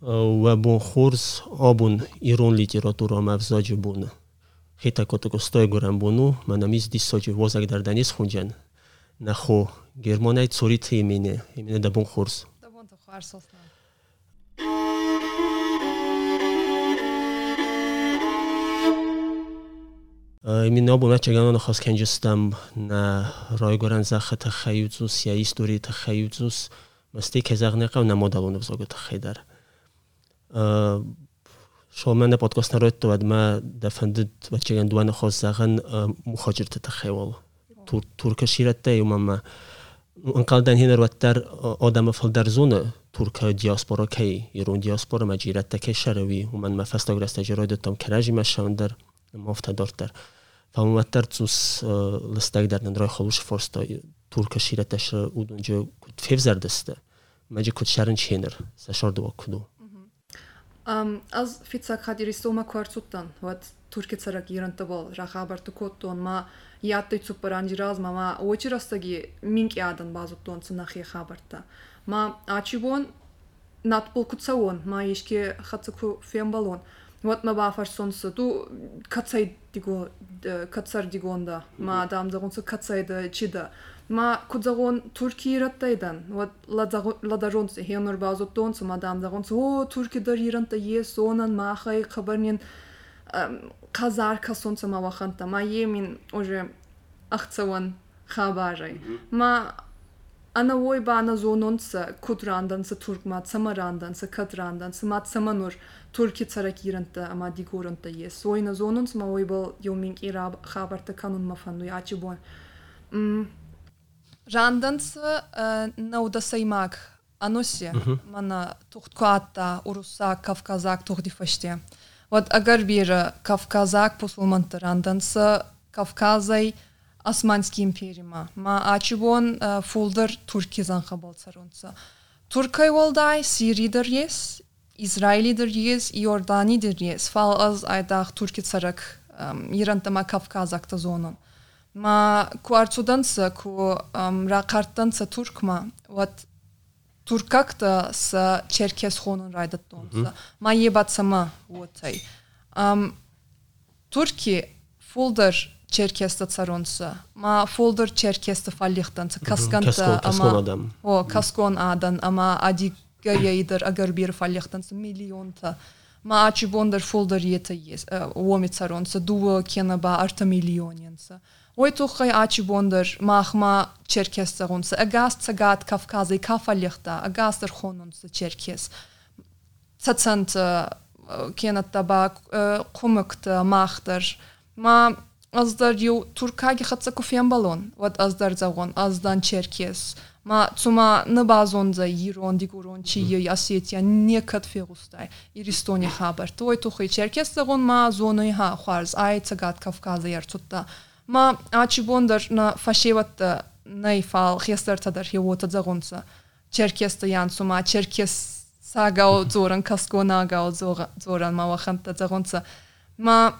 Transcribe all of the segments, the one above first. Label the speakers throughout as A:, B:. A: ва бун хурс обун ирун литература мавзоҷи бун хитакотокустой гурам буну манамиз дисоҷи возак дарданис хунҷан нахо германай цурит имине имине да бун хурс имине обун ачаганона хос кенҷустам на ройгуран заха тахаюзус я истори тахаюзус масти кезағнеқав на модалуна взогу тахайдар شما э, подкаст народ ма дафандид ва чеган дуана хоззаган э, мухаҷирта тахевал турка ширатта юмама анқалдан хинарваттар э, одама фалдарзуна турка диаспора кай ирун диаспора маҷиратта кай шарави уман мафастаграста ҷиройдатам каражи машавандар мафтадортар фамуматтар цус листагдар нанрой холуш форста турка шираташа удунҷо кут февзардаста маҷи кут шарын ченер сашордува куду
B: аз фицакхат иристома квартуттан вот туркецарак бол, рахабар тукоттон ма яттыйцу паранжираз ма очирастаги минки адан базуттон цунахи хабарта ма ачибон натпол куцаон ма ишке хацаку фембалон вот ма бафар сонсу ту кацай диго э, кацар дигонда ма адамдагонсу кацайда чида ма кудзагон турки ираттайдан вот ладажонс хенор адам мадамдагонс о турки дар иранта е сонан махай хабарнен казарка сонца маваханта ма е уже ахцаван хабажай ма ана ой ба ана зононца кутранданца туркмат самаранданца катранданца мат саманур турки царак иранта ама дигоранта е сойна зононц ма ой ба ира хабар хабарта канун мафануй бон Randansı e, nauda saymak. Anusi, mhm. mana tuhtkata, urusak, kafkazak, tuhdifaşti. Вот agar bir e, kafkazak pusulmantı randansı Kafkazay Osmanski imperima. Ma açıbon e, fuldur Türkizan kabal sarunsa. Turkay olday Siridir yes, İsrailidir yes, Jordanidir yes. Fal az aydak Türkiye sarak um, Irantama Kafkazakta zonun. ма cu ку dansa, cu са rakart dansa turkma, туркакта с черкес хонун райдат донса ма ебат сама ам турки фолдер черкеста царонса ма фолдер черкеста фаллихтанса касканта ама о каскон адан ама ади гаяйдер агар бир Миллион миллионта ма ачи бондер фолдер ета ес уоми царонса дуо кенаба арта миллионенса Ой тухай ачи бондар махма черкес сагунса, агас цагат кавказы кафа лихта, агас در خونونس кенат таба кумыкт махтар ма аздар ю туркаги хатса куфиан балон вот аздар загон аздан черкес ма цума на ирон дигурон чи ю осетия не катфегустай и хабар той тухай черкес загон ма зоной ха хуарз ай цагат кавказа ярцутта Ma Ачибондаш на фашевата наифал хестерта дар хиота загонца. Черкеста ян сума, черкес сага о зоран, каско нага о зоран, ма ваханта загонца. Ма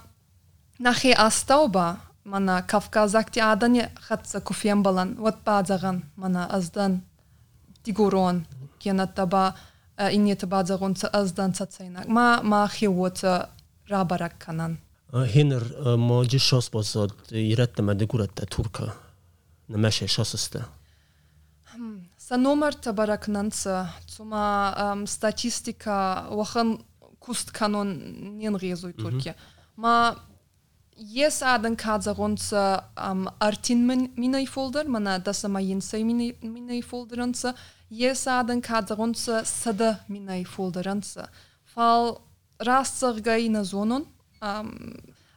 B: нахи астауба, мана кавка закти адане хатца куфем балан, вот бадзаган, мана аздан дигурон, кена таба, инета бадзагонца аздан цацайнак. Ма ма хиота рабарак канан.
A: Хинер, мой шос, посот, и ретта медикурата, турка, на меше шос, Са
B: номер табарак, нанца, тума, статистика, вахан, куст, канон, не нрезу, и Ма, есть один кадр, он с артин миной фолдер, мана, даса сама инса миной фолдер, он с один кадр, он с сада фал, раз, сергай, на зонон.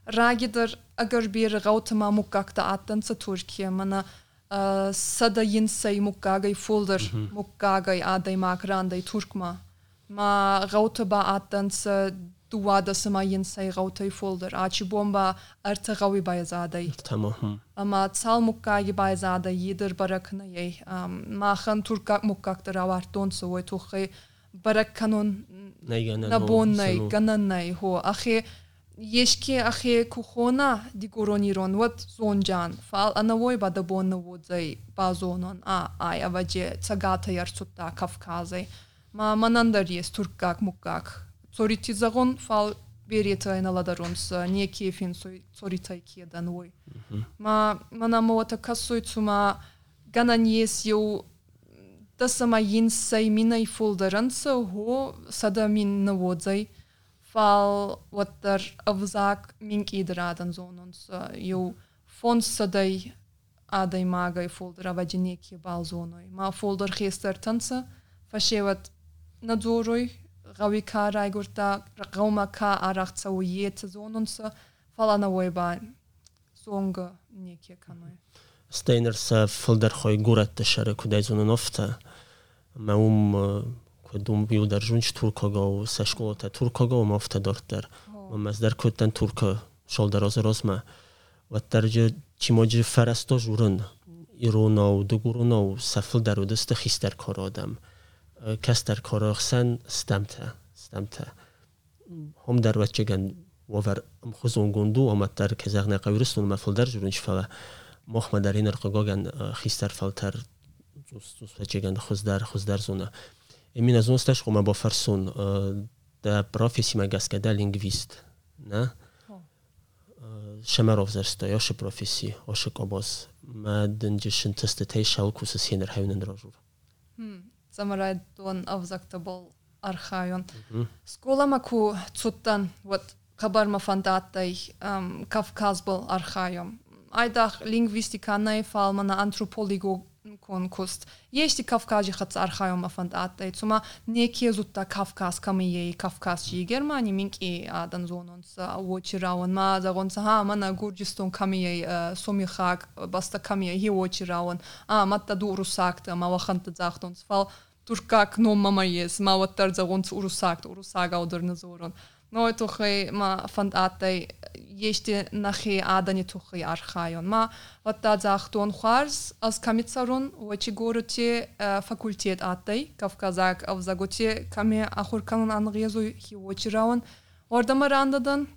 B: راگیدر اگر بیاید گاوتمام مکاکت آتن سر ترکیه من ساده ین سای مکاگای فولدر مکاگای آدای ماکراندای ترک ما ما با آتن س دوادا س ما ین سای گاوتهای فولدر آچی بوم با ارت گاوی بازادای اما صال مکاگی بازادای یه در بارک نهی میخن ترک مکاکت را ورتن سوی تو خی بارک کنن نبون نهی گنن نهی هو آخر ешке ахе кухона дигуронирон вот зонжан фал ановой бадабонно вудзай базонон а ай аваже цагата ярсутта кавказай ма манандар ес туркгак мукгак цоритизагон фал берета айналадаронс некефин сой цоритайкеданвой ма манамовата кассойцума ганан ес еу тасама инсай минай фолдаранса го сада мин навудзай fall wat er of zaak minki draden zo'n jo fondsadai maga i folder avadineki balzonoi. Ma folder gester tansa fashevat nadzoroi gavika raigurta gaumaka arachca fall ana falana oiba zonga nekie kanoi.
A: Стейнерса фылдар хой гурат тышары кудай ma um Маум dum bjuder rundt turkaga u sashkolata turkaga u mafta dorter mamasdar ko'ttan turka sholdaroz rozma vattarja chimoji farastoj urun ironov duguronov safil daruda sta histar kor odam e, kastar koroxsan e stamta stamta hom darvatchagan вовар хузонгунду омадтар казахна қавирустун мафулдар журунчфала мохмадаринар қогоган хистар фалтар در خوز در زونه Imena zon stash com abo farson da profesi magaska da lingvist, na? Шамаров зарстой, оше професи, оше кобос. Ма дынжешін тестетей
B: шалкусы сенер хайунын рожур. Самарай дон авзакта бол архайон. Сколама цуттан, вот kabarma fandatay um, Kafkas bol arxayom. Aydaq lingvistikanae falmana antropologo конкурс. Есть и Кавкази Хацархайом Афандатта, и цума некие зутта Кавказ камие и Кавказ чи Германи минки адан зононс уочираун ма загонса ха мана Гурджистон камие сомихак баста камие хи уочираун а матта дурусакта ма ваханта захтонс фал туркак но мама ес ма ваттар загонс урусакт урусага одорназорон. Mór tuchaí má fan atai dhéiste nach ché adanní tuchaí archaún. Má watach dún chuárs as kamitsarún bhaití ggóirutí facultéad atai, Kafkaach a bhzagotí kamé a churcanan an réú hiúirán, Orda mar andadan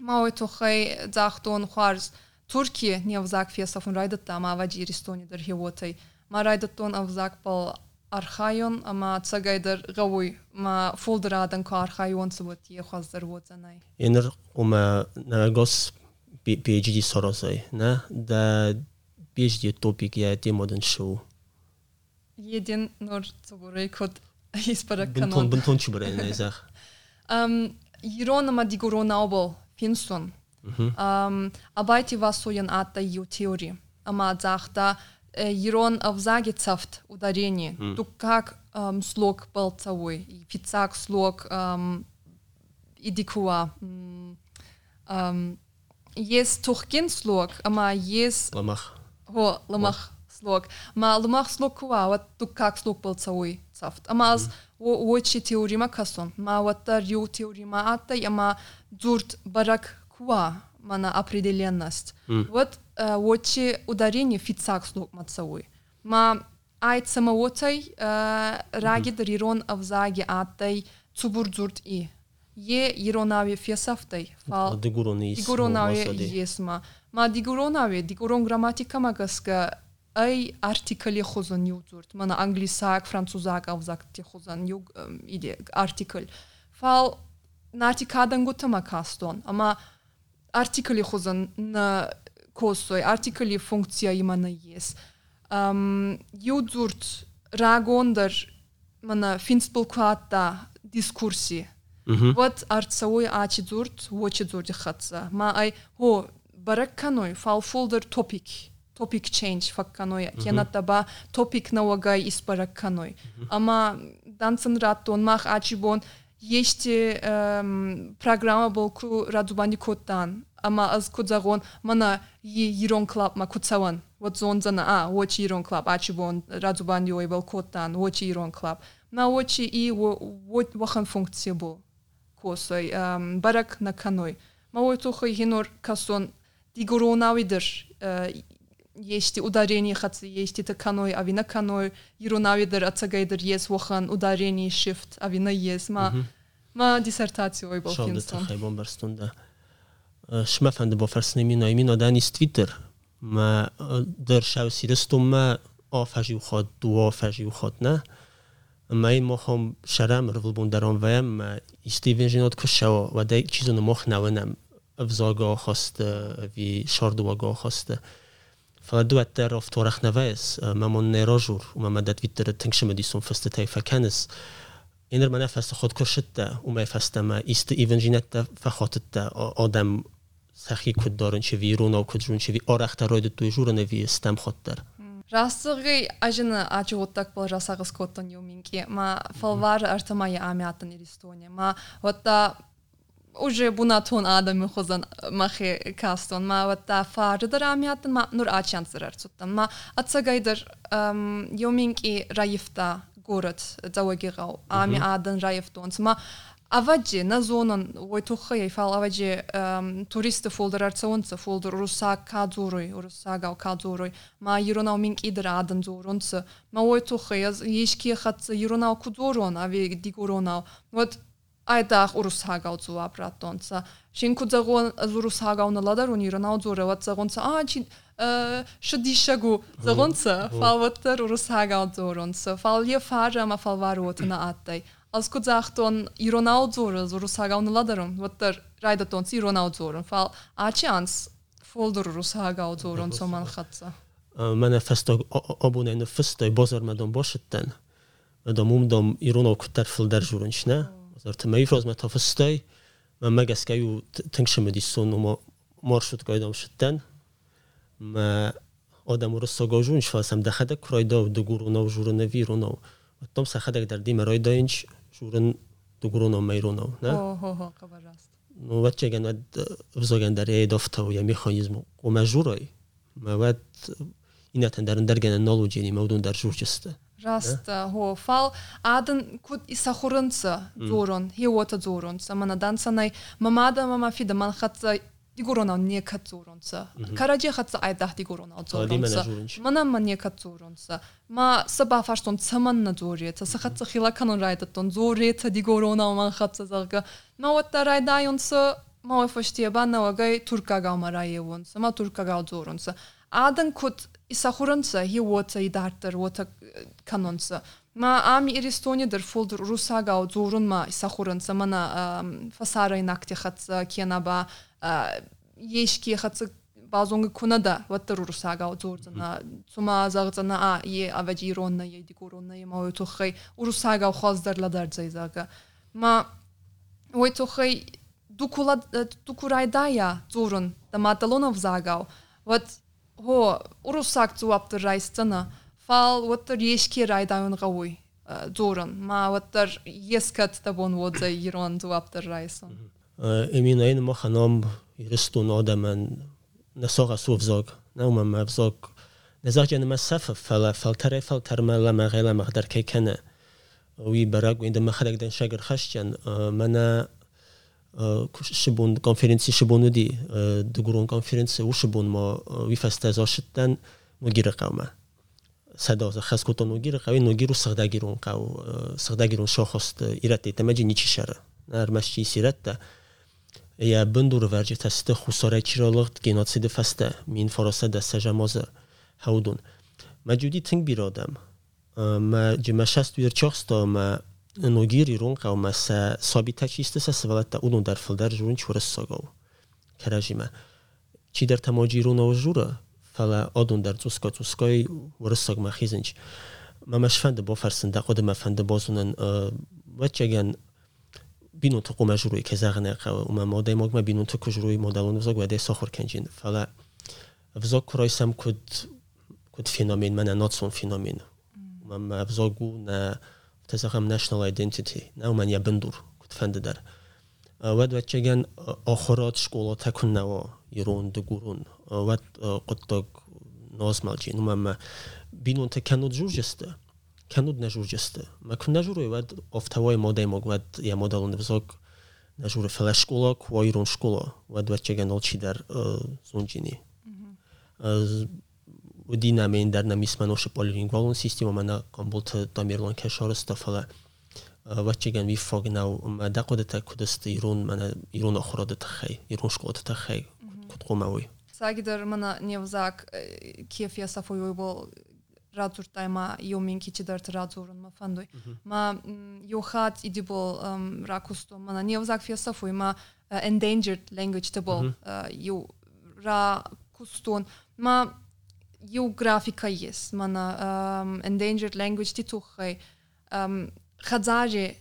B: má tuchaí daachún chuárs Turki níamhzaach fiasa an raidatá má bhaidí Estóni idir hiútai, má raidatún a bhzaachpal ar chaon a má tugaidir gahui má fódarrád an cá chaún sa соросай на да
A: пиджи Inar na agus PhD sorosai na de PhD topik je te
B: mod an show. Jedin nor chud hisparaton
A: bre.
B: Jirona ma di goro nabal ам Абайти васоян атта ю теори ама захта Э, ерон Авзагицафт ударение, mm. как эм, слог и Фицак слог эм, Идикуа. Эм, есть Тухкин слог, ама есть...
A: Ламах.
B: О, ламах слог. Ма ламах слог куа, вот как слог полцовой цафт. Ама аз о очи теорима касон. Ма вот та рио теорима ата ама дурт барак куа, мана определенность. Mm. Вот лочи э, ударение фицак слук мацауи. Ма ай самоотай э, рагид рирон авзаги аттай цубурдзурт и. Е иронави фесафтай. Фал.
A: Дигуронави
B: есма. Ма дигуронави, дигурон граматика магаска ай артикали хозан юзурт. Мана англисак, французак авзак те хозан юг э, иде артикль. Фал натикадан гутама кастон. Ама артикали хозан на կոսոյ արտիկլի ֆունկցիայի մնա ես յուդուրտ ռագոնդեր մնա ֆինսպլկուատա դիսկուրսի вот արցոյ աչիդուրտ ոչիդուրտի խածա մա այ հո բարականոյ ֆալֆոլդեր տոպիկ topic change fakkanoi kenataba topic nawagai isparakanoi ama dansın raton mah açibon есть эм, программа болку радубани коттан ама аз кодзагон мана йирон ма котсаван вот зонзана а очи йирон клап ачи вон радубани ой бол коттан очи йирон клап на очи и вот вахан функция бул косой эм, барак на каной мавой тухой генор касон дигоронавидер э, есть ударение хацы есть это каной а вина каной юрунавидер ацагайдер есть вохан ударение шифт, а вина есть
A: ма
B: ما
A: ديسرتاتي وي بو فينستون شو بدي تخيبون برستون ده شما بو فرسني مينا يمينا دانيس ما در شو سيرستون ما آفجي وخاد دو آفجي وخاد نه ما این ما هم شرم رو بون در آن ویم ما استیوین جنات کشوا و نم چیزو نمخ نوانم افزاگا خواست وی شاردواگا خواست فلا دو ات در افتارخ نویس ما من نیراجور و ما مدد ویتر تنگشم دیسون فست تایفه کنس én már nefeszte hat kösötte u mely feszteme iste ivenginette fehatette adem sehí chud darin se víróna chudrún se vi arachta roiide tú zsúranna ví stemhatter. Rasúgaí a sinna aúach
B: bol ras agus cotan Jominki, má fallhar arta mai amiatan ir Istónia, má hotta уже буна тон адамы хозан махе кастон ма ватта фардыдар амиятын ма нур ачансыр арцуттан ма атсагайдыр йоминки раифта город залагирал ами адын жаев тонс ма аваджи на зонан ей фал аваджи туристы олдыр арцаонцев олдыр руса кадзурой руса гал кадзурой ма еронал минк идыр адын зоронцы ма тухы ешки хатцы еронал кудзорон ави дигоронал вот Айдах урусагау зуа братонца. Шин кудзагу э, урусагау на ладару ниранау зурева цагунца. А, чин э, шадишагу цагунца. Фал ваттар урусагау зурунца. Фал я фажа ма фал вару ватана аттай. Аз кудзах тон иронау зуру урусагау на ладару. Ваттар райда тонца иронау зурун. Фал а чи анс фолдур урусагау зурунца ман хатца.
A: Э, мене фесто обуне на фестой бозар ма дом бошеттен. Дом умдом иронок терфил держурунчне. Uh -huh. در تمایی فراز ما تفستای ما مگز که ایو تنگشه ما و ما مار شد که ایدام شدن ما آدم رو سا گاجون شو هستم خدک رای دا و دو و جورون و ویرون و اتام سا در دیم رای دا اینج جورون دو گرون و
B: میرون و نه؟ نو
A: وقت چه گنود وزا در ای دافتا و یا میخانیزم و ما جورای ما وقت این اتن در اندرگن نالو جینی مودون در جور جسته
B: Rast hofal adan kut isahurunsa zorun he water zorun samana dansanay mamada mama fida man khat di corona ne khat zorunsa karaje khat sa aida di corona zorunsa mana man ne khat zorunsa ma sabah fashton saman na zorye sa khat sa khila kanon raida ton zorye sa di corona man khat sa zaga ma wat raida yonsa ma wa fashtiya banna wa gay turka ga marayewunsa ma turka ga zorunsa adan kut İsahurınsa hi wota idartır wota kanonsa. Ma ami iristonidir fuldur rusaga u zorunma İsahurınsa mana fasara inakti hatsa kiyanaba yeşki hatsa bazonga kunada vatter rusaga u zordana. Suma zagzana a ye avajironna ye dikoronna ye ma utuxay rusaga u khazdarladar zayzaga. Ma utuxay dukula dukurayda ya zorun da matalonov zagao. Вот هو روساك ورساك توابتر رايستنا فال وتر يشكي راي داون غوي دورن ما وتر يسكت تبون ودا يرون توابتر رايسون امين اين ما
A: يرستو نودا من نساق سوف زوج نوما ما بزوج نزاج جانما مسافه فلا فلتر فلتر ما لما غيلا ما قدر كي كان وي براك وين ما خلق دان شاقر خشجان منا xi bun konferenzi xi bun di diguron konferenzi u xi bun ma vifesta zoshitdan nugira qavma садоза хазкуто ногира қави ногиру сиғдагирун қав сиғдагирун шохост э, иратте тамаҷи ничишара нармашчи сиратта я биндур варҷи тасида хусора чиролиғт геноциди фаста мин фороса даста жамоза ҳавдун маҷуди тинг биродам э, ма ҷима шастуир чохсто ма nu giri runka u mese sobi tek isti se se veleta unu der felder žurin čure sogov. Kerežime. Či der tamo giri runa u žura, fele odun der cusko cusko i ure sog me hizinč. Mame švende fende bozunen veće gen binu tuk u me žuru u me mode i mogme binu tuk u žuru i modelu nu Fala vede sohur kenđin. Fele vzog kroj sam kod kod fenomen, mene nocun fenomen. Mame vzogu na... تسخم national identity ناومن يا بندور كنت فنددر ود وچگن آخرات شکولا تکن نوا یرون دگورون ود قطق ناز مالچی نوما ما بینون تکنود جور جسته کنود نجور جسته ما کن نجور ود افتوای ماده ما ود یا مادلون بزاک نجور فلش شکولا کوا یرون شکولا ود وچگن آلچی در زونجینی o dinamiğinden mismanoşup olingolun sistema mana kombult tamirlon kaşarı و وچگن وی فاگ ما دقو دتا کدست ایرون من ایرون اخرا دتا خی ایرون
B: شقو دتا خی کد قوموی ساگی در من نیوزاک کیف یا صفوی وی بول رادور تایما یو مینکی چی تا رادورن ما فندوی ما یو خات ایدی بول راکوستو من نیوزاک فیا ما endangered language تبول یو را ما jau grafika jis, mano um, Endangered Language tituhai. Um, Хадзари,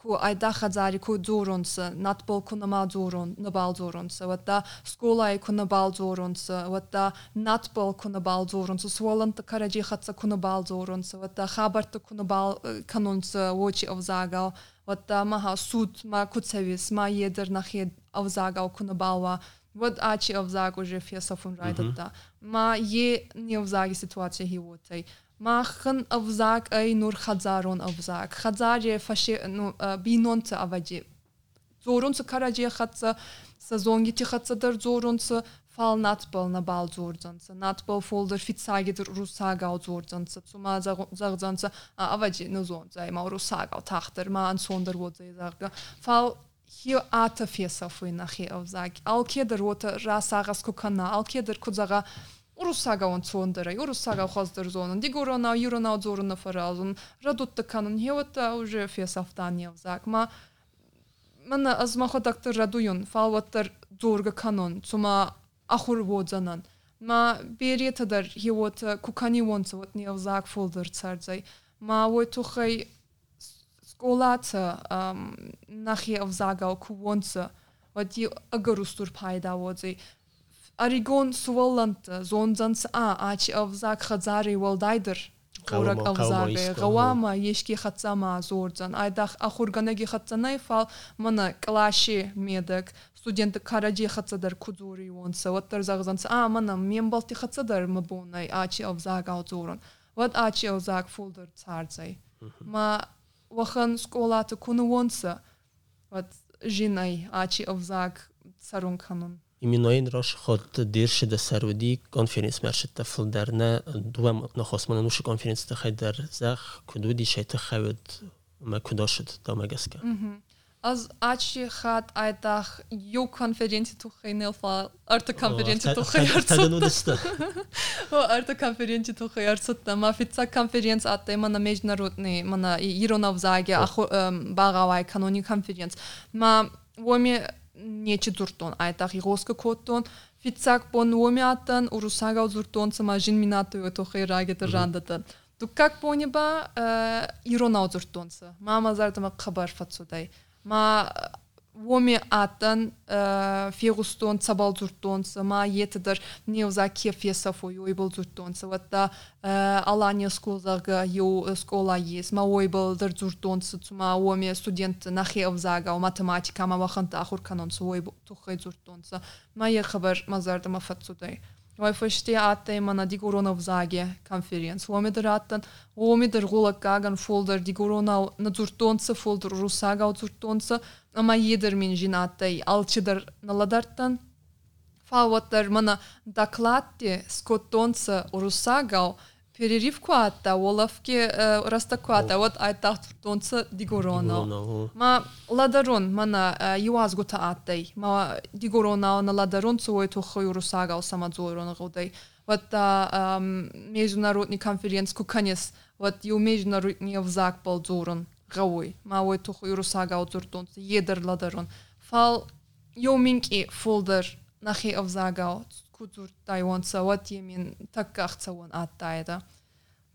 B: ку айда хадзари ку дурунса, натбол ку нама дурун, набал дурунса, вот да скулай ку набал дурунса, вот да натбол ку набал дурунса, своланта караджи хатса ку набал дурунса, вот да хабарта ку набал канунса, очи овзагал, вот да маха суд, ма куцевис, ма едер нахед овзагал ку набалва, вот ачи овзаг уже фесафун райдат да. Mm -hmm. ma je nie avzagi situacija hivotai. Ma khan avzag ay nur khazaron avzag. Khazarje fashe no binon ta avaji. Zorun sa khatsa sezongi ti khatsadır zorun sa fal natbal na bal zordan sa natbal folder fitsagidir rusaga zordan sa tuma zagzan sa avaji no zon sa ma rusaga taxtır ma an sondar vodza zagga. Fal хи ата фесафуйна хи овзаг алкедер ота расагас кукана алкедер кудзага урусага он цондера урусага хоздер зонун дигорона юрона зоруна фаразун радутта канун хевата уже фесафтан явзаг ма мана азмахотактыр радуюн фалваттар дурга канун цума ахур водзанан ма беретадар хевата кукани вонца вот не овзаг фолдер царзай ма ой тухай სკოლაცა ნახევზაგავ კუონცა ვადი აგრუსტურ ფაიდავოძი არიგონ სუვალანტ ზონძანს ა აჩ ავზაკ ხაზარი ვალდაიდერ ყურაკ
A: ავზაგე
B: ღავამა ეშკი ხაცამა ზორძან აიდახ ახურგანეგი ხაცანაი ფალ მანა კლაში медак студент караჯი хатсадар კუძური онса ვატარ ზაღზანს а მანა მემბალტი хатсадар მბონაი ачи авзаг ავზორონ вот ачи фулдер царцай ма وخن سکولات کنون ونسا ود جن ای آچی افزاگ سرون کنون
A: ایمی روش خود دیرش ده سرودی دی مرشد تفل درنه نه دوام نخوص منو نوش کنفیرنس در زخ کدو دی شاید تخوید مکداشد دامگس
B: Аз ачи хат айтах ю конференци тухай нелфа арта конференци
A: тухай арсатта.
B: Арта конференци тухай арсатта. Ма фица конференц а тема на международни мана и иронов заге ах багавай канони конференц. Ма воми нечи дуртон айтах и госка коттон. Фицак пон воми урусага дуртон сама жин минату тухай раге тажандатан. Тук как пониба е, ирона дуртонса. Мама зартама хабар фацудай. ма воми атын ә, сабал цабал ма етідір неуза кефеса фой ойбыл зұрттонсы вата ә, э, алания сколзағы еу э, скола ес ма ойбылдыр зұрттонсы ма оме студент нахе овзага математика ма вахынта ахур канонсы ойбыл тухай зұрттонсы ма ехабар мазарды ма фатсудай ма Jag förstår att man har digorona av zage konferens. Homider attan, homider gula kagan folder digorona na цуртонца folder rusaga od zurtonsa, ama jeder min jinata i alçidar naladartan. Fawatar mana daklatti skotonsa rusaga o перерыв куата, олафке э, раста куата, вот айтахт тонца дигорона. Ма ладарон мана э, юаз гута аттай, ма дигорона на ладарон цуой тухой русага у самадзорона гудай. Вот а, международный конференц куканес, вот ю международный взак ползорон гауй, ма ой тухой русага у цуртонца, едер ладарон. Фал ю минки фолдер нахи овзагау, kudur dajwon sawat jemin takkah sawon attayda.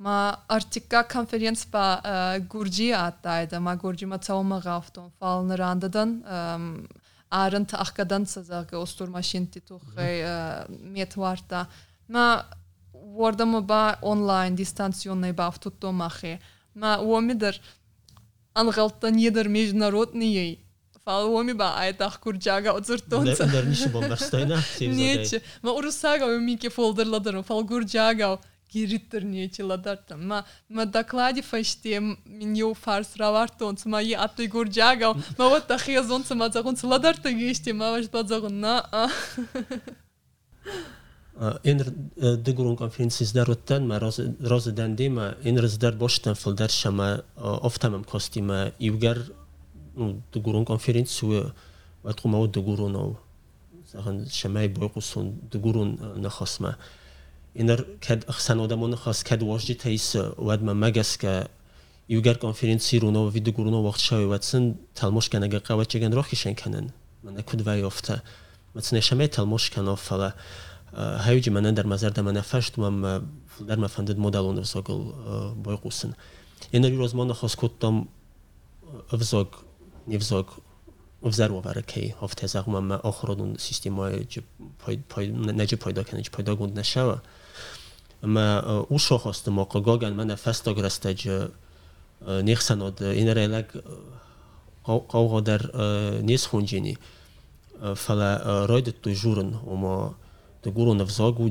B: Ma artikka konferens pa uh, gurji attayda. Ma gurji ma tawma gafton faln randadan um, arın tahkadan sazakı osturma şinti tuhay uh, metvarta. Ma orada mı ba online distansiyonlay ba tuttu mahi. Ma o midir angaltan yedir международный
A: falomība aytaq kurjaga odzurtonsa. Dar nishi bombastojna. Niechi. Ma urusaga miki folderladan
B: fal kurjaga girittir niechi ladartam. Ma ma докладе фаште миньо фарс равартонс ma atı atli kurjaga. Ma вот тахия зонца ma загонс ладарта геште ma ваш бадзагон на. Inner de
A: grondconferenties daar rotten, maar Ma dan die, maar inner is daar boştan folder daar, maar of tamam kosti, maar ieder ну, дгурун конференция атхумау дгурунау сахан шамай бойкусун дгурун нахасма инер кад ахсан одамон хас кад важди тайс вадма магаска югар конференция руно ви дгуруно вақт шави ватсин талмош канага қавачаган рохишен канан мана кудва ёфта ватсин шамай талмош канов фала ҳавиҷи мана дар назарда мана фаштумам дар мафандид модалон рсогил бойқусин инер юрозмон хас куттам авзог nie wzrok w zero var key of systemu czy po na czy po dokę czy po dogu na szała ma uszochost mo kogogan ma na festo graste że nie chcę od inrelek ogoder nie schundzini fala rojde tu żurn umo do góru na wzogu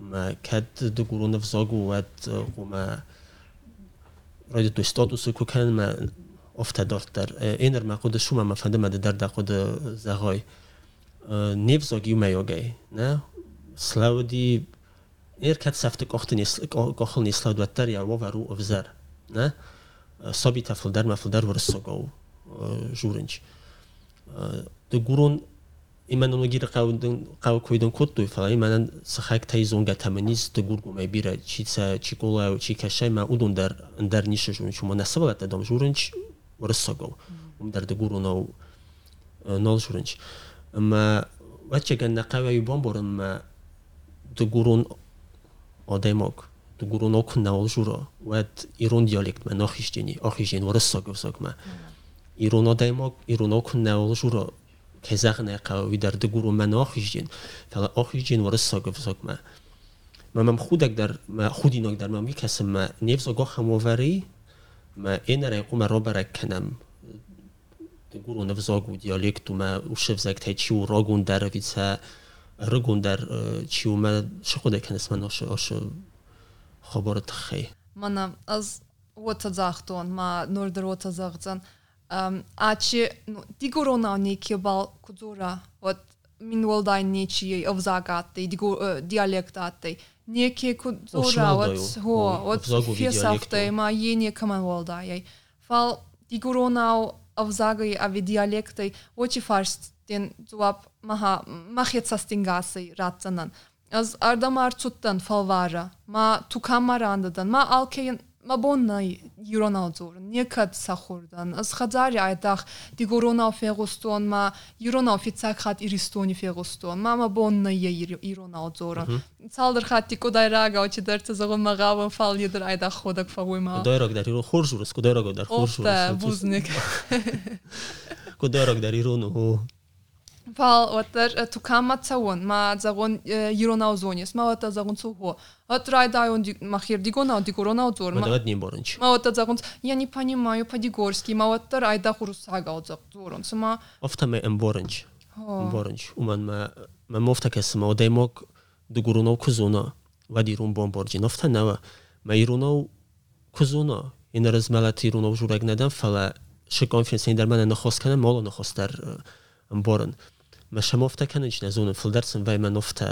A: ma ket do góru na wzogu wet umo rojde tu statusu oftadortar éner e, már kod suma ma fedeme de derda kod zahoj e, névzog jumejogei ne slaudi érket szeftek kacholni slaudva terjel vovaru ovzer ne e, szabita fulder ma fulder vorszogó zsúrincs de gurun imenon ogir qaw koydon kottu fala imenon sahak tayzonga tamaniz de gurgu may bira chica chikola chikashay ma udundar dar nishe jun chuma nasabala dom jurunch ورسقوا ومدردقورونو نولشورنج اما وچگن نقوه یبان بارن ما دگورون آدماک دگورون اکن نولشورا ود ایرون دیالکت من ما. آخیشتین ورسقوا ساکما ایرون آدماک ایرون اکن نولشورا كزغنا قوي در دغورو من آخیش فلا اخش جن ور ساگ فساگ ما ما مم خودك در ما خودي در ما مي كسم ما نيفز اگا ენერა იყო მრობარაკენამ და გურონა ვზოგუ დიალექტუ მე უშევზაკ თეჩი როგუნდარ ვიცა როგუნდარ ჩიუმა შეხოდა ქენეს მან ოშო ოშო ხობორ თხე
B: მანა ას ვოტა ზახტონ მა ნორდ როტა ზახცან აჩი დი გურონა ნიკიბალ კუძურა ვოტ მინ ვოლდაინ ნიჩი ოვზაკატე დი გურ დიალექტატე неке зора од хо од фесавта има јене каманволда јај фал дигуронау авзагај ави диалектај очи фарстен зуап маха махет састингасы ратсанан аз ардам ар цуттан фалвара ма тукамарандадан ма алкеин მაბონაი იურონალძურ ნიეკად სახორდან ხაძარი აიდახ დი გორონა ფეროსტონმა იურონა ოფიცაკრატ ირისტონი ფეროსტონ мама ბონაი იურონალძურ ცალდერხატი კუდაირაგა ოჩიდერცა ზოგომაღავ ფალიდერ აიდახ ხოდაკ ფავემა
A: დაიროგდარ იურო ხორჟურს კუდაიროგდარ ხორჟურს ოფტა ბუზნიკ
B: კუდაიროგდარ იურონო Wal, e, wat e, to kam mat ma za run äh, jurona zone ma za run zu ho wat drei da und ma hier die gona die ma wat nie borunch ma wat za run ja nie pani maju padigorski ma wat der aida
A: hurusaga od za turon so ma ofta me emborunch emborunch uman ma ma mofta kes ma odai mok de corona kuzuna wadi run bomborji nofta na ma jurona kuzuna in razmalati jurona jurag nadan fala Szykon, więc nie dermane na hostkane, molo na hoster. Uh, meşem ofta kenneč ne zon fildersen ve men ofta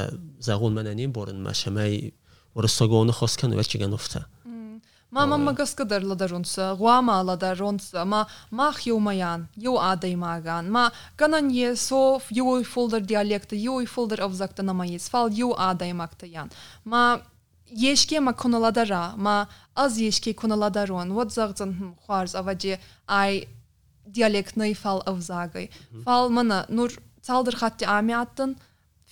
A: zagon mene neboren mešemei or sagone chos kennen wetgen ofta. Ma ma ma gasskadar ladar runsa, Guama ladar runsa, ma
B: mach jo majan, jo adai magan, ma ganan je sof jo folder dialekta, jo folder avzakta na ma fal jo adai maktayan. Ma yeşke ma konuladara, ma az yeşke konuladaron, wat zagzan xarz avaci ay dialektnay fal avzagay. Fal mana nur цалдыр хат ами аттын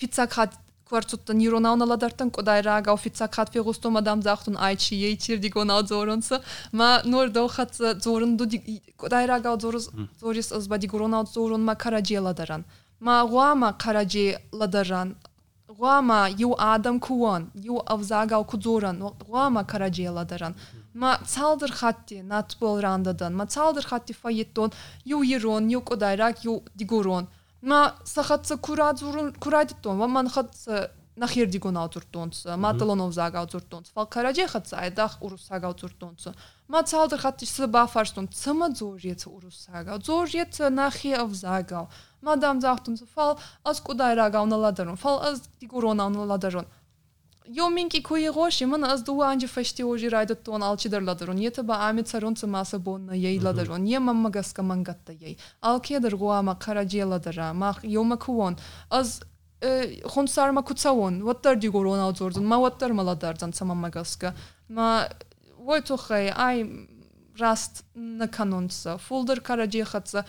B: фицак хат кварцуттан нейронаун аладартын кудайраага офицак хат фигустум адамзахтун айчи ейчир диг он ал зорунсы ма нур до хат зорунду диг кудайраага зорус зорис озба диг урон ал зорун ма караже ладаран ма гуама караже ладаран гуама ю адам куон ю авзага кудзоран гуама караже ладаран ма цалдыр хатти натбол рандадан ма цалдыр хатти фаеттон ю ерон ю кудайрак ю дигурон ма сахатса курадзурун курадтон ва ман хатса нахерди гонаутуртонц маталонов загаутуртонц фалкараджи хатса айдах урус загаутуртонц ма цалдыр хатти сбафарстон цма зорец урус сага зорец нахи ав загау мадам захтун фал аскудайра гауналадарун фал аз дигуронауналадарун Jo minki kujeroshi më në as dua anje fashti ozhi rajdo ton alçi der ladron yete ba amit saron tsa masa bon na yei ladron mhm. ye mamma gas kaman gatta yei al ma karaje ma yo ma kuon ма ваттар маладардан сама магаска ма войтохай ай раст на канонца фулдер караджехатса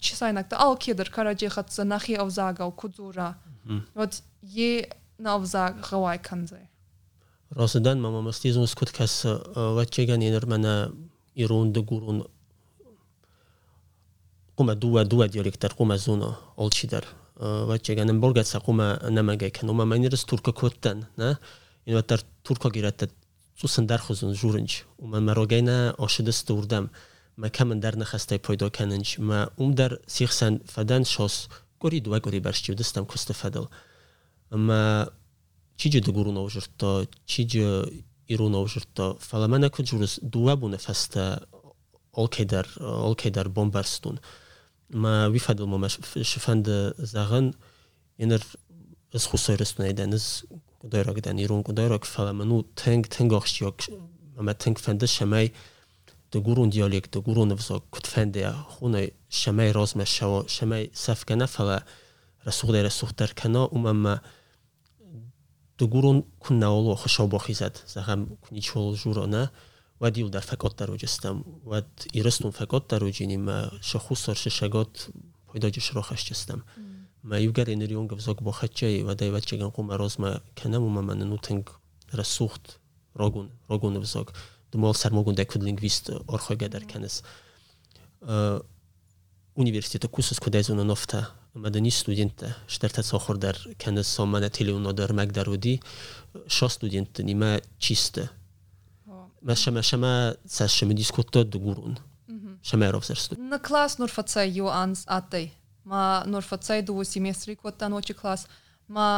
B: чисайнакта ал нахи avzaga вот
A: navza qəvay kəndi. Rəsədən məmamastizmiz kutkası e, vəçəgən yenir mənə irund qurun qoma dua dua direktor qoma zuna olçidir. E, vəçəgən bolgatsə qoma namagə kən qoma mənir turkə kutdan, nə? İnvatar turkə girətdə susun dərxuzun jurunç. oshida sturdam. ma kəmən dərnə xəstə payda kənənç. Mə um dər sixsən fədən şos qoridu və qoribərşçi dəstəm Amma çici dy guru naużyrto, çici iru naużyrto, falamana e kujurus duabune fasta olkedar olkedar bombarstun. Ma wifadul momash shifanda zagan yener ez xusayrustun edeniz kudayragdan irun kudayrak falamanu teng tengoxshiok ama teng fenda shamay dy gurun dialekt dy gurun vso kutfende khunay shamay rozma shawo shamay safkana fala rasuqdayra suxtar kana umamma د ګورن کونه اولو خوشا بوخزت زه هم کني چول و دیو در فکوت درو جستم و ات ایرستم فکوت درو جنی ما شخوس تر ششګات پیدا جشره خشستم ما یو ګټه نریونګ وسوق بوخچای و دایو چګن قوم اروز ما کنه مو ممننوتنګ رسوخت رګون رګون رسک د مال سرمګون دکوندن وست اورخه ګادر کانس اه یونیورسيټه کوسس کو دزونه نفتا مەدەنی ستودنتە شتەرتە سەخورەر کەنە سۆمانە تلیونۆدەر مەگدەرودی شە ستودنتنیمە چیستە مەشەمە شەمە سەشەمە دیسکۆتە دوگورون شەمەرۆ
B: سەرست نە کلاس نورفەچە یوانس ئاتەی ما نورفەچای دوو سیمێسری کۆتان نۆچی کلاس ما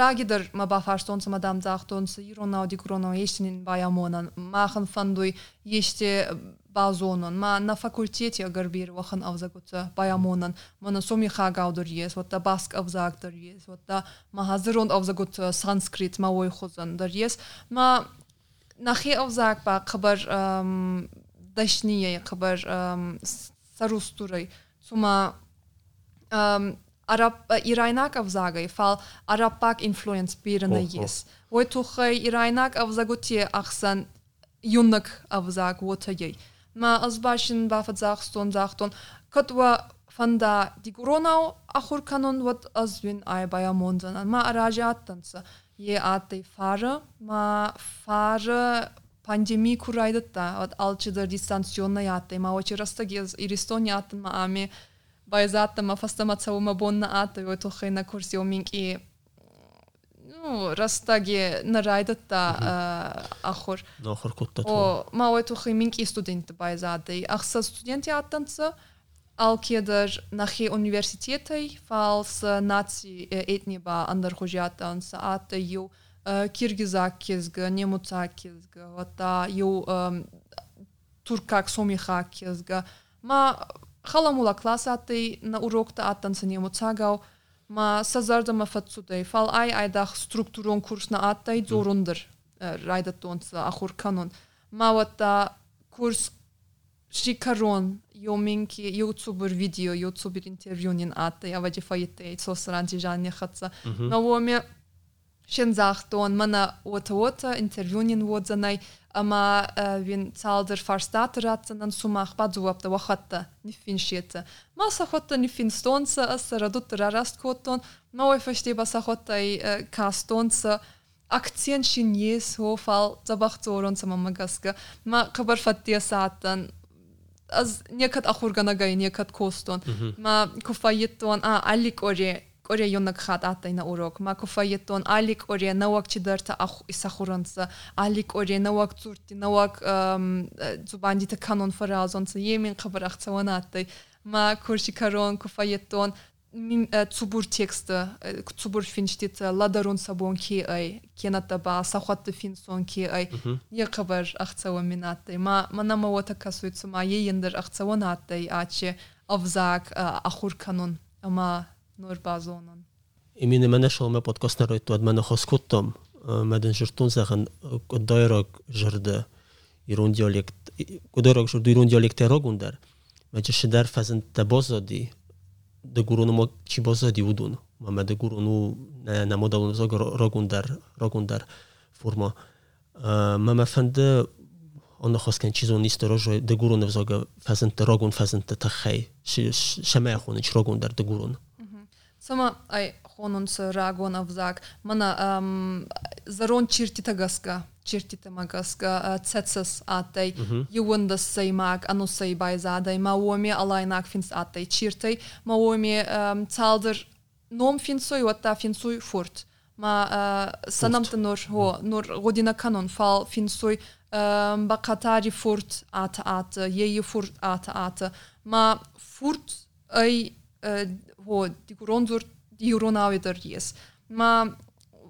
B: Ragidir ma bafarstonsa madam zaxtonsa Ironnaudi Grono yeştinin bayamona Maxın fanduy yeşti базонын ма на факультете гарбир вахан авзагуца баямонан мана соми хагавдыр ес вот баск авзагдыр ес вот да ма хазырон авзагуца санскрит ма ой хузан ес ма нахи авзаг ба қыбыр дашния қыбыр сарустурай сума араб э, ирайнак авзагай фал пак инфлюенс бирена ес ой тухай ирайнак авзагуте ахсан юнак авзаг вот ма азбашин ба фадзахстон захтон катва фанда ахур канон вот азвин ай бая баямонзанан ма аражаттанса е аттай фары ма фары пандемия курайдыт да вот алчыдыр дистанционный аттай ма очераста гез иристония аттын ма ами байзаттама фастамацаума бонна аттай отохына курсиоминки ну, растаги нараидатта ахур.
A: Ахур кутта. О,
B: мауэту е химинки студент байзады. Ахса студенти аттанца алкедер нахи университетай фалс наци этниба е, андар хужиатанца атта ю киргизак кезгі немуцак кезгі вата ю туркак сомихак кезгі ма халамула класаты на урокта аттанца немуцагау ma sazarda ma fatsuday fal айдах ai курсна strukturon kursna mm. e, kanon ma kurs shikaron youtuber video youtuber мана интервьюнин водзанай, Ama vin saldır farstater atsanan sumak badzopta vahatta ni fin shetse. Ma sahotta ni fin stonsa asara dutera rast koton, ma oi versteba sahotta i ka stonsa akcien shin yes hofal zabachtoron samamagaska. Ma kabar fatia satan az niekad ahurgana gai niekad koston. Mhm. Ma ton a alik ori ori ore yonak khat ata ina urok ma alic ori kofa yeton alik ore nawak chidarta ah isakhuransa alik ore nawak turti nawak ehm, zubandi ta kanon farazon sa yemin khabarakh tsawanatay ma kurshi karon kofa yeton min zubur teksta la finchtit ladaron bun ki ay kenata ba sahat fin son ki ay ye mhm. khabar akhsawa minatay ma ma mana ma wata kasuitsu ma ye yindar akhsawanatay achi avzak akhur canon ama
A: Նորբազոնն։ Իմին մենը շոմը պոդքասթները դու մենը խոսքոտտում մենը ժրտուն զախն դայրակ ժրդը իրոն դիալեկտ կոդորակ ժրդը իրոն դիալեկտերով ունդար մեջը շդար ֆազն տաբոզոդի դգուրոնու մո չիբոզոդի ուդուն մամա դգուրոնու նամոդալուն զոգ ռոգունդար ռոգունդար ֆորմա մամա ֆանդը он хоскен чизон исторожо дегурон взога фазент рогун фазент тахей шема хунич рогун дар дегурон
B: Сама ай хонунсы рагонов зак мана зарон чиртитагаска чиртитамагаска цецас атай ювындас саймак анусай байзадай маоми алайнак финс атай чиртай маоми цалдыр ном финсой отта финсой фурт ма санамты нор хо нор година канон фал финсой бакатари фурт ат ат ейи фурт ат ат ма фурт ай هو ديكورون زور ديورون اوي دريس ما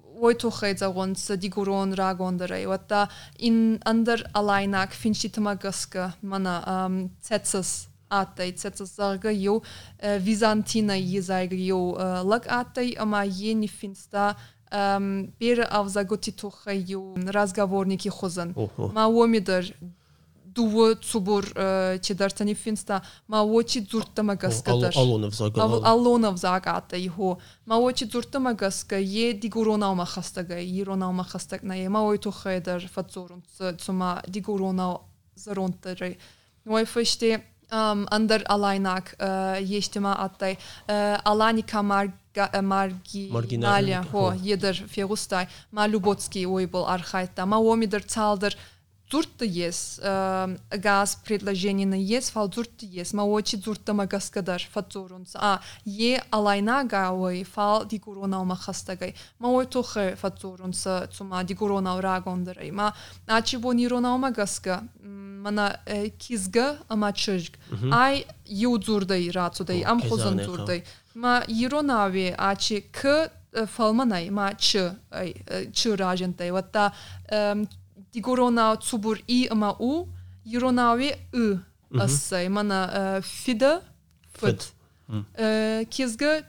B: ويتوخي زغون سديغورون راغون دري وتا ان اندر الايناك فينشي تماغسكا مانا ام تسس аттай цецсарга ю византина езайг ю е, лак аттай ама ени финста бер авзаготи тухай ю разговорники хозан ма омидер duwa cubur uh, ce dar një finsta, ma o që dzurë të më
A: Alonov zaka.
B: Alonov ho. Ma o që dzurë e më o ma xastëgë, i ronau ma na ma o i të xëjder fatëzorën e ma digu ronau zëron të rëj. Në e fështi, um, ndër uh, ma atai uh, alani ka margë uh,
A: marginalia, ho,
B: jeder fjegustaj, ma Lubotski oibol arhaita ma uomi der Zurtă ies, gaz, gaz predlăjenină ies, fal zurtă ies, mă oci zurtă mă găscădăr, fățurunță. A, e alaina gaui, fal di corona o mă hăstăgăi. Mă oi tuhă fățurunță, cuma di corona o ragondărăi. Ma, a ce bun o mă gască, mă kizgă, am cârg. Ai, eu zurtă i rațudă am hozăn zurtă Ma, irona ave, a că... Uh, Falmanai, ma ce, ce rajentei, ta Дигорона Цубур И ама у, юронави И аса, имана Фида Фит, Кезга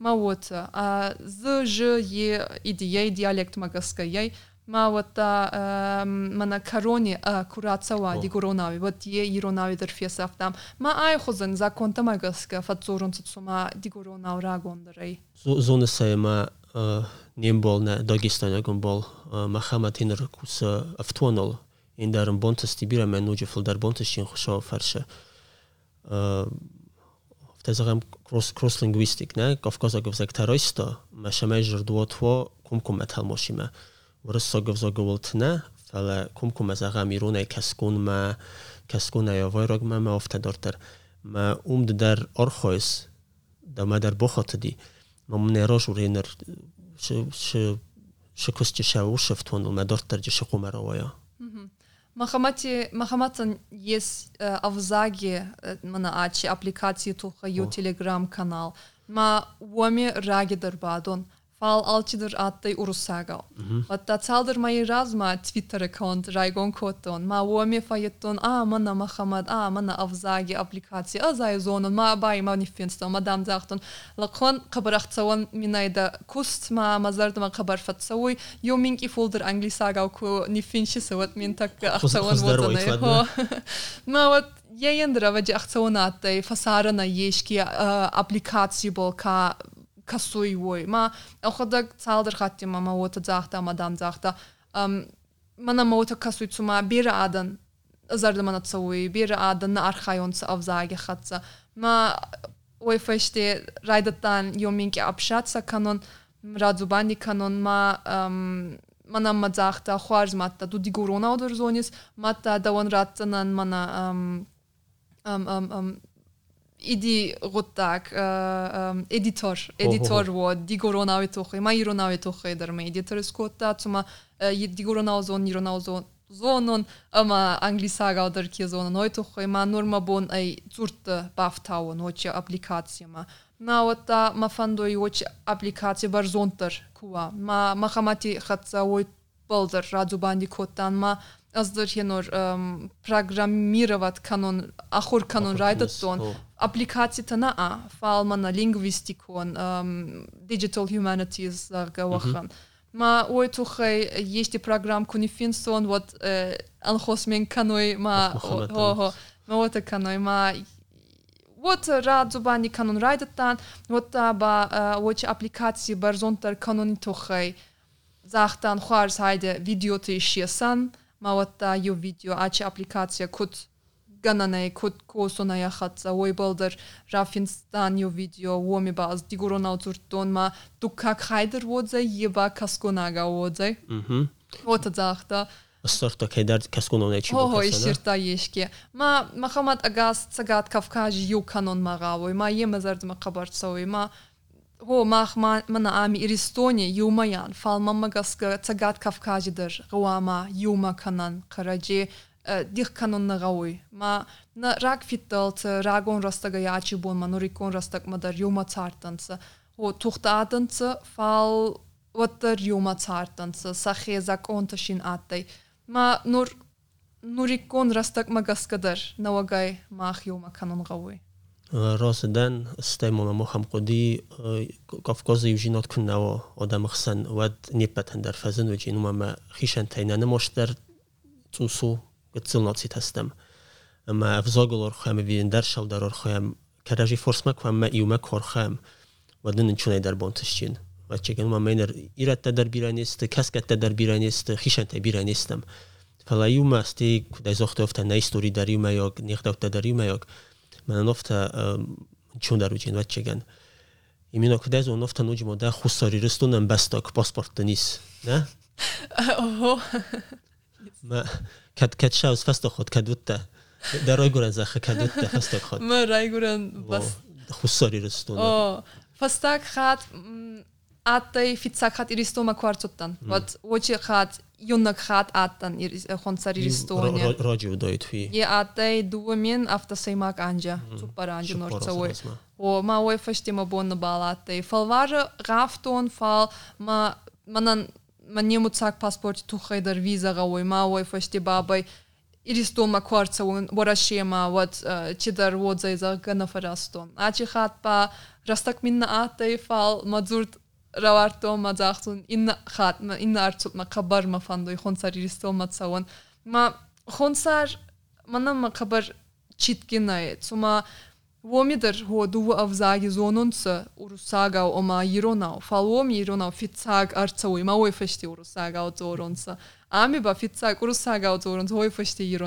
B: ма вата, а зы жы е идея диалект магаска яй ма вата мана карони курацава дигуронави, вот е иронави дар афтам, ма ай хозен законта магаска фацорон цума дигоронав рагондарай Зоны сайма
A: Э, нем бол на Дагестане, он бол э, Махамад Хинер Куса Автонол, индарм бонта стибира мен уже фолдар бонта шин хуша фарша. Э, В кросс кросс лингвистик, не, кавказа гов зак тароиста, маша мейжор два тво кум кум метал мошиме. Врсса гов зак волт не, фале кум кум ироне каскун ма каскуна я вайрог ма ма офта Ма умд дар архойс, да ма дар бохатди. ما من ارزش و رینر ش ش شکست چیشو شد تواند مدرتر چی شو مرا
B: وایا. مخمات مخماتن یه افزایش من آتش اپلیکاسیتو خیلیو تلگرام کانال ما وامی رایگ در بادون Fall altidir attai urussaga. Mhm. Vatta saldırmayı razma Twitter account Raigon koton. Ma uomi fayeton a mana mahamad a mana avzagi aplikasiya azay e zonon ma bay ma manifesto madam zaqton. Laqon qabaraqtsawan minayda kust ma mazardma qabar fatsawi yominki folder anglisaga ku nifinshi sawat min tak aqtsawan wotana. Ma wat yeyendra vaji e aqtsawan attai fasarana yeshki aplikasiya bolka косой ма охада цалдыр хаттима ма ота захта мадам захта мана ма ота косой цума бер адан зарда мана цауи бер адан на архайонца авзаге хатса ма ой феште райдатан йоминки общаться канон радзубани канон ма мана ма захта хуарз матта ду дигурона одор зонис матта даван раттанан мана иди вот так э, э, эдитор эдитор вот дигоро наветохӯе ма иро наветохӯе дар ма эдитор скотта цума э, дигоро назон иро назон зонон ама англисагалдар ки зона нойтохӯе ма норма бон ай цурт бафтавон оче аппликация ма на вотта ма фандои оче аппликация бар зонтар кува ма махамати хатса ой балдар радзубанди коттан ма аздар хенор программировать канон ахур канон райдатон aplikācijatanaā falmana lingvistikon um, digital humanities gawakhan uh, ma oituxay yeshti program kuni finson вот alxosmen kanoy ma ho ma вот kanoy ma вот radzubani kanon raidatan вот ba och aplikatsi barzontar kanoni toxay zaxtan xars hayde video te shesan ma вот yo video achi aplikatsiya kut گنا نه کد کوسونه یا خدا وای بالدر رفین استانیو ویدیو وامی باز دیگر اون آوتور دن ما تو کا خیدر وادز یه
A: با کسکونا گا وادز وات از آختا استرتا که در کسکونا نه چی بود سر؟ اوه استرتا یش که ما ما
B: خمط اگاز صعات کافکاجی یو کانون مگا وی ما یه مزرد ما خبرت سوی ما هو ما من آمی ایرستونی یو میان فال ما مگاسک صعات کافکاجی در قوام ما یو ما کانون خرچی دیخ کنون نگاوی ما نرگ فیتال تا رگون راستگی آچی بون ما نوریکون راستگ ما در یوما تارتن تا هو تخت آدن فال وقت در یوما سخی زاک آن تشن آتی ما نور نوریکون راستگ ما گس کدر نوگای ما خیوما کنون نگاوی
A: راست دن استایمون ما هم قدی کافکاز یوژی نت کنن و آدم خسن ود نیپتند در فزند و چینو ما خیشان تینان ماشتر تو گوتل ناتیستم ام ازو گولور خمیویندر شالدارر خوام کاراج فورس مکنم ام یوم کارخام و دن چونی در بونتش و چیکن ما مینر ایرت تا در بیرانیست کاس کات تا در بیرانیست حیشانتا بیرانیستم فلا یوم استی کود ازخت اوفتا یا من اوفتا چون دارو چین و چیکن ایمینو کود از اون اوفتا نود رستونم پاسپورت نیست نه Ma, kad, kad šaus fastokod, kad utta. Da rajgurenzakha kad utta fastokod.
B: Ma rajguren bas.
A: Xussari ristuna. O,
B: fastak khat atay fitsak khat iristoma kvartsottan. Vat ochi khat юнак хат аттан хонцари ристоне
A: роджи удоит фи
B: е аттай думен автосаймак анжа супар анжа норцавой о ма ой фаштима бонна балаттай фалважа гафтон фал ma manan man njemu cak pasport tuhajdar vizaga oj ma oj foshti babaj iristoma kwarca un warashema wat chidar wodzai za ganafaraston achi khat pa rastak minna atay fal madzurt раварто мазахтун ин хат ин арцут ма кабар ма фандой хонсар иристо ма цаван ма хонсар манам ма кабар читкинае цума وامی در دو افزایی زنان سرورسالگاو اما یروناو فالوام یروناو فیت ساق آرت ما ویفشتی ور سالگاو تو آمی با فیت ساق ور سالگاو تو روند هویفشتی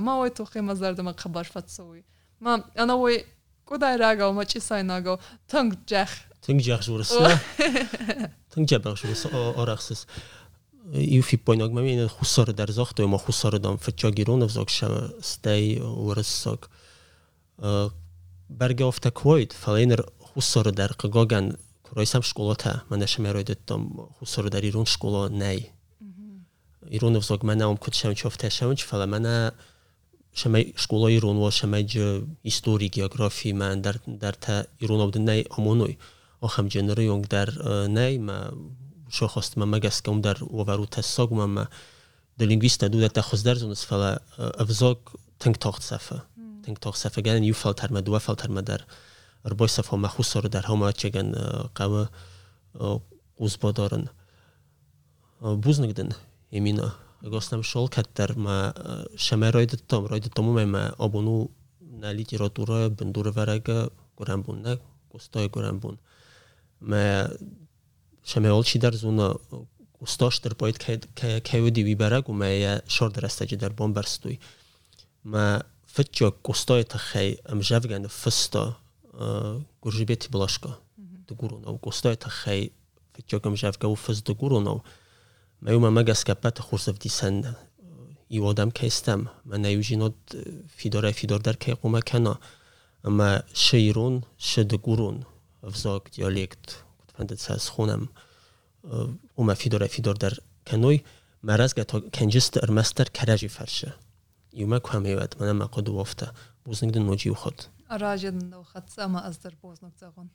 B: ما وی تو خیمه زرده ما خبر فتصوی ما آنها وی
A: کدای راگو ما چیسای ناگو تنگ جه تنگ جه شورس تنگ جه باش ورس آرخشس ایو فی پنیوگ ما برگرفته کوید فلینر حسر در قگاگن کورایسم школата мана шамароиддам хусор дар ирун школа най ирун овзог манаам кутшам чофташам чфала мана шамай школа ирун ва шамай ҷо истори географии ман дар дар та ирун обда най омоной охам ҷанро ёнг дар най ма шохост ма магаскам дар ваварута сог ма ма да лингвиста дуда та хоз дар зунас фала овзог тангтохт сафа denk toch se gern Jufeld her met doefeld her met der er bosse van ma goor der hommatjegen kawe uzbodoren. Buznik den emina gos nam şolketler ma şeme royde tom royde tomu me me abonu na literatura bendure verege gören bun ne gostoy gören bun. Me şeme olçi der zuna gostoştur boyt ke ke ke vibere gu me şor der esteci der bomberstuy. Me Fitjo kostoi takhei amjavgan fista gurjibeti blashka. De guronov kostoi takhei Fitjo amjavga u fis de guronov. Ma yuma magas kapat khursav disanda. И одам кестам, ма најужинот фидора фидор дар кај кума кана, ама шеирун, шедегурун, взак диалект, кутфандет са схунам, ума фидора фидор дар каној, مرز گتا کنجست ارمستر کرجی فرشه یومەک هەمەوێت منە مەقد وفتە بۆزنگ دن نوۆجی وخت ئەراژێ
B: دەوخەت سەمە ئەستەر بۆزنک زەغن